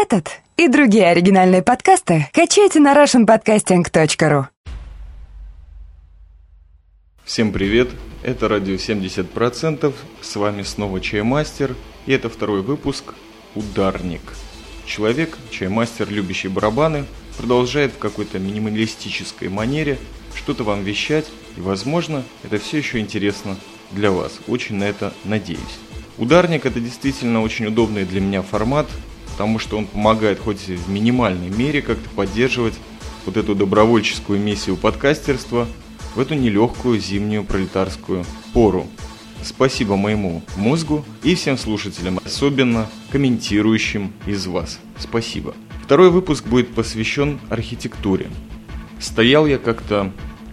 Этот и другие оригинальные подкасты качайте на russianpodcasting.ru Всем привет, это радио 70%, с вами снова Чаймастер, и это второй выпуск «Ударник». Человек, чаймастер, любящий барабаны, продолжает в какой-то минималистической манере что-то вам вещать, и, возможно, это все еще интересно для вас. Очень на это надеюсь. Ударник это действительно очень удобный для меня формат, потому что он помогает хоть в минимальной мере как-то поддерживать вот эту добровольческую миссию подкастерства в эту нелегкую зимнюю пролетарскую пору. Спасибо моему мозгу и всем слушателям, особенно комментирующим из вас. Спасибо. Второй выпуск будет посвящен архитектуре. Стоял я как-то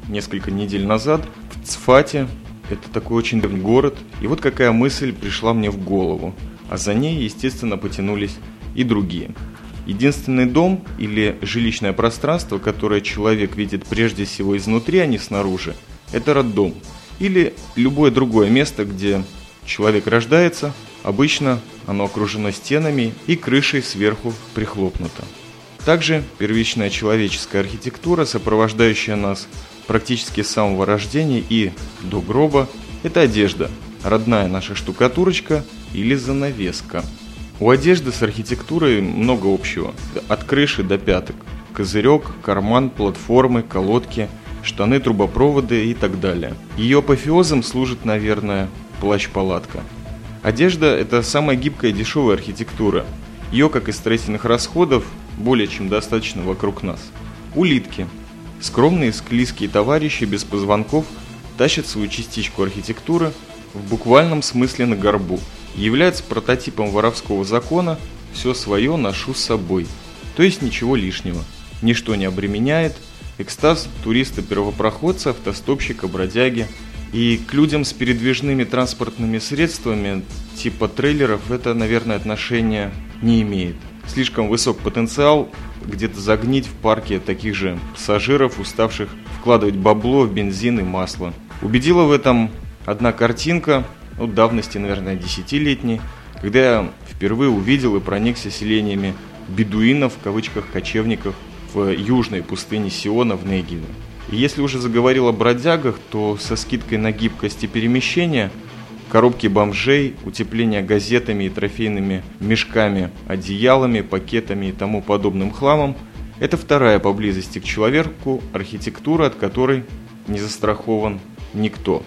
несколько недель назад в Цфате, это такой очень древний город, и вот какая мысль пришла мне в голову, а за ней, естественно, потянулись и другие. Единственный дом или жилищное пространство, которое человек видит прежде всего изнутри, а не снаружи, это роддом. Или любое другое место, где человек рождается, обычно оно окружено стенами и крышей сверху прихлопнуто. Также первичная человеческая архитектура, сопровождающая нас практически с самого рождения и до гроба, это одежда, родная наша штукатурочка или занавеска – у одежды с архитектурой много общего. От крыши до пяток. Козырек, карман, платформы, колодки, штаны, трубопроводы и так далее. Ее апофеозом служит, наверное, плащ-палатка. Одежда – это самая гибкая и дешевая архитектура. Ее, как и строительных расходов, более чем достаточно вокруг нас. Улитки. Скромные склизкие товарищи без позвонков тащат свою частичку архитектуры в буквальном смысле на горбу – является прототипом воровского закона «все свое ношу с собой», то есть ничего лишнего, ничто не обременяет, экстаз туриста-первопроходца, автостопщика, бродяги. И к людям с передвижными транспортными средствами типа трейлеров это, наверное, отношения не имеет. Слишком высок потенциал где-то загнить в парке таких же пассажиров, уставших вкладывать бабло в бензин и масло. Убедила в этом одна картинка, ну, давности, наверное, десятилетней, когда я впервые увидел и проникся селениями бедуинов, в кавычках, кочевников в южной пустыне Сиона в Негеве. И если уже заговорил о бродягах, то со скидкой на гибкость и перемещение коробки бомжей, утепление газетами и трофейными мешками, одеялами, пакетами и тому подобным хламом – это вторая поблизости к человеку архитектура, от которой не застрахован никто.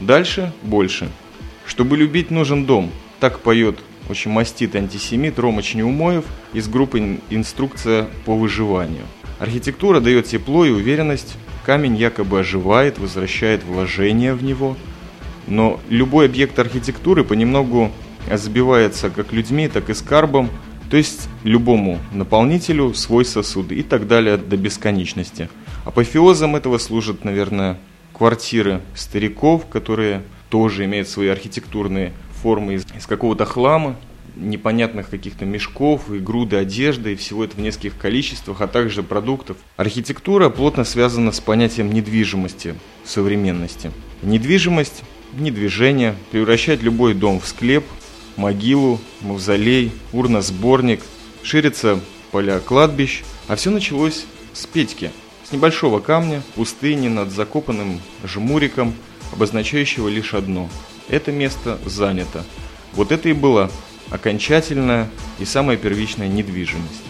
Дальше больше – чтобы любить, нужен дом. Так поет очень маститый антисемит Ромыч Неумоев из группы «Инструкция по выживанию». Архитектура дает тепло и уверенность, камень якобы оживает, возвращает вложение в него. Но любой объект архитектуры понемногу забивается как людьми, так и скарбом, то есть любому наполнителю свой сосуд и так далее до бесконечности. Апофеозом этого служат, наверное, квартиры стариков, которые тоже имеет свои архитектурные формы из, из какого-то хлама, непонятных каких-то мешков и груды одежды, и всего это в нескольких количествах, а также продуктов. Архитектура плотно связана с понятием недвижимости современности. Недвижимость, недвижение превращает любой дом в склеп, могилу, мавзолей, урносборник, ширится поля кладбищ, а все началось с Петьки, с небольшого камня, пустыни над закопанным жмуриком – обозначающего лишь одно – это место занято. Вот это и была окончательная и самая первичная недвижимость.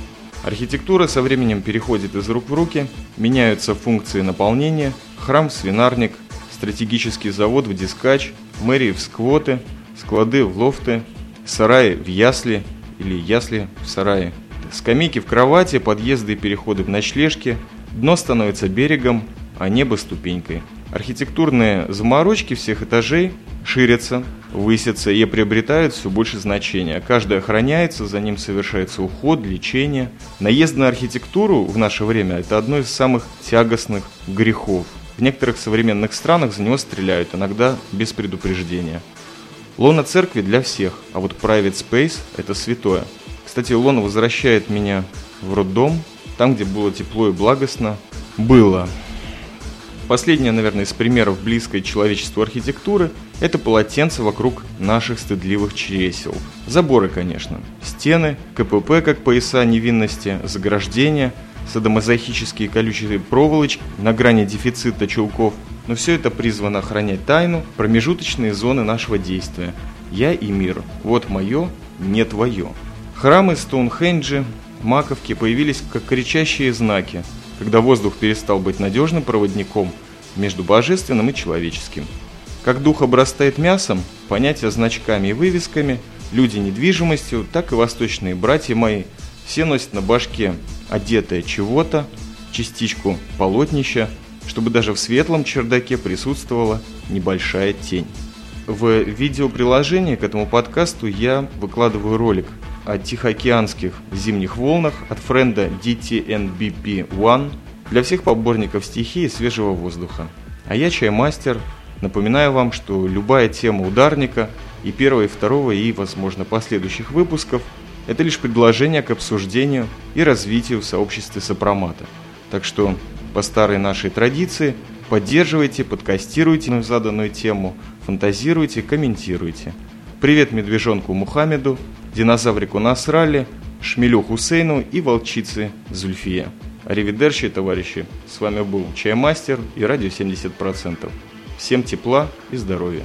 Архитектура со временем переходит из рук в руки, меняются функции наполнения, храм в свинарник, стратегический завод в дискач, мэрии в сквоты, склады в лофты, сараи в ясли или ясли в сарае, скамейки в кровати, подъезды и переходы в ночлежки, дно становится берегом, а небо ступенькой – Архитектурные заморочки всех этажей ширятся, высятся и приобретают все больше значения. Каждый охраняется, за ним совершается уход, лечение. Наезд на архитектуру в наше время – это одно из самых тягостных грехов. В некоторых современных странах за него стреляют, иногда без предупреждения. Лона церкви для всех, а вот private space – это святое. Кстати, лона возвращает меня в роддом, там, где было тепло и благостно. Было. Последнее, наверное, из примеров близкой человечеству архитектуры Это полотенце вокруг наших стыдливых чресел. Заборы, конечно. Стены, КПП как пояса невинности, заграждения, садомазохические колючие проволочки на грани дефицита чулков. Но все это призвано охранять тайну, промежуточные зоны нашего действия. Я и мир. Вот мое, не твое. Храмы Стоунхенджи, Маковки появились как кричащие знаки, когда воздух перестал быть надежным проводником между божественным и человеческим. Как дух обрастает мясом, понятия значками и вывесками, люди недвижимостью, так и восточные братья мои все носят на башке одетое чего-то, частичку полотнища, чтобы даже в светлом чердаке присутствовала небольшая тень. В видеоприложении к этому подкасту я выкладываю ролик о тихоокеанских зимних волнах от френда DTNBP-1 для всех поборников стихии свежего воздуха. А я чаймастер, напоминаю вам, что любая тема ударника и первого, и второго, и, возможно, последующих выпусков – это лишь предложение к обсуждению и развитию в сообществе сопромата. Так что, по старой нашей традиции, поддерживайте, подкастируйте заданную тему, фантазируйте, комментируйте. Привет медвежонку Мухаммеду, динозаврику Насралли, шмелю Хусейну и волчице Зульфия. Аривидерчи, товарищи, с вами был Чаймастер и Радио 70%. Всем тепла и здоровья.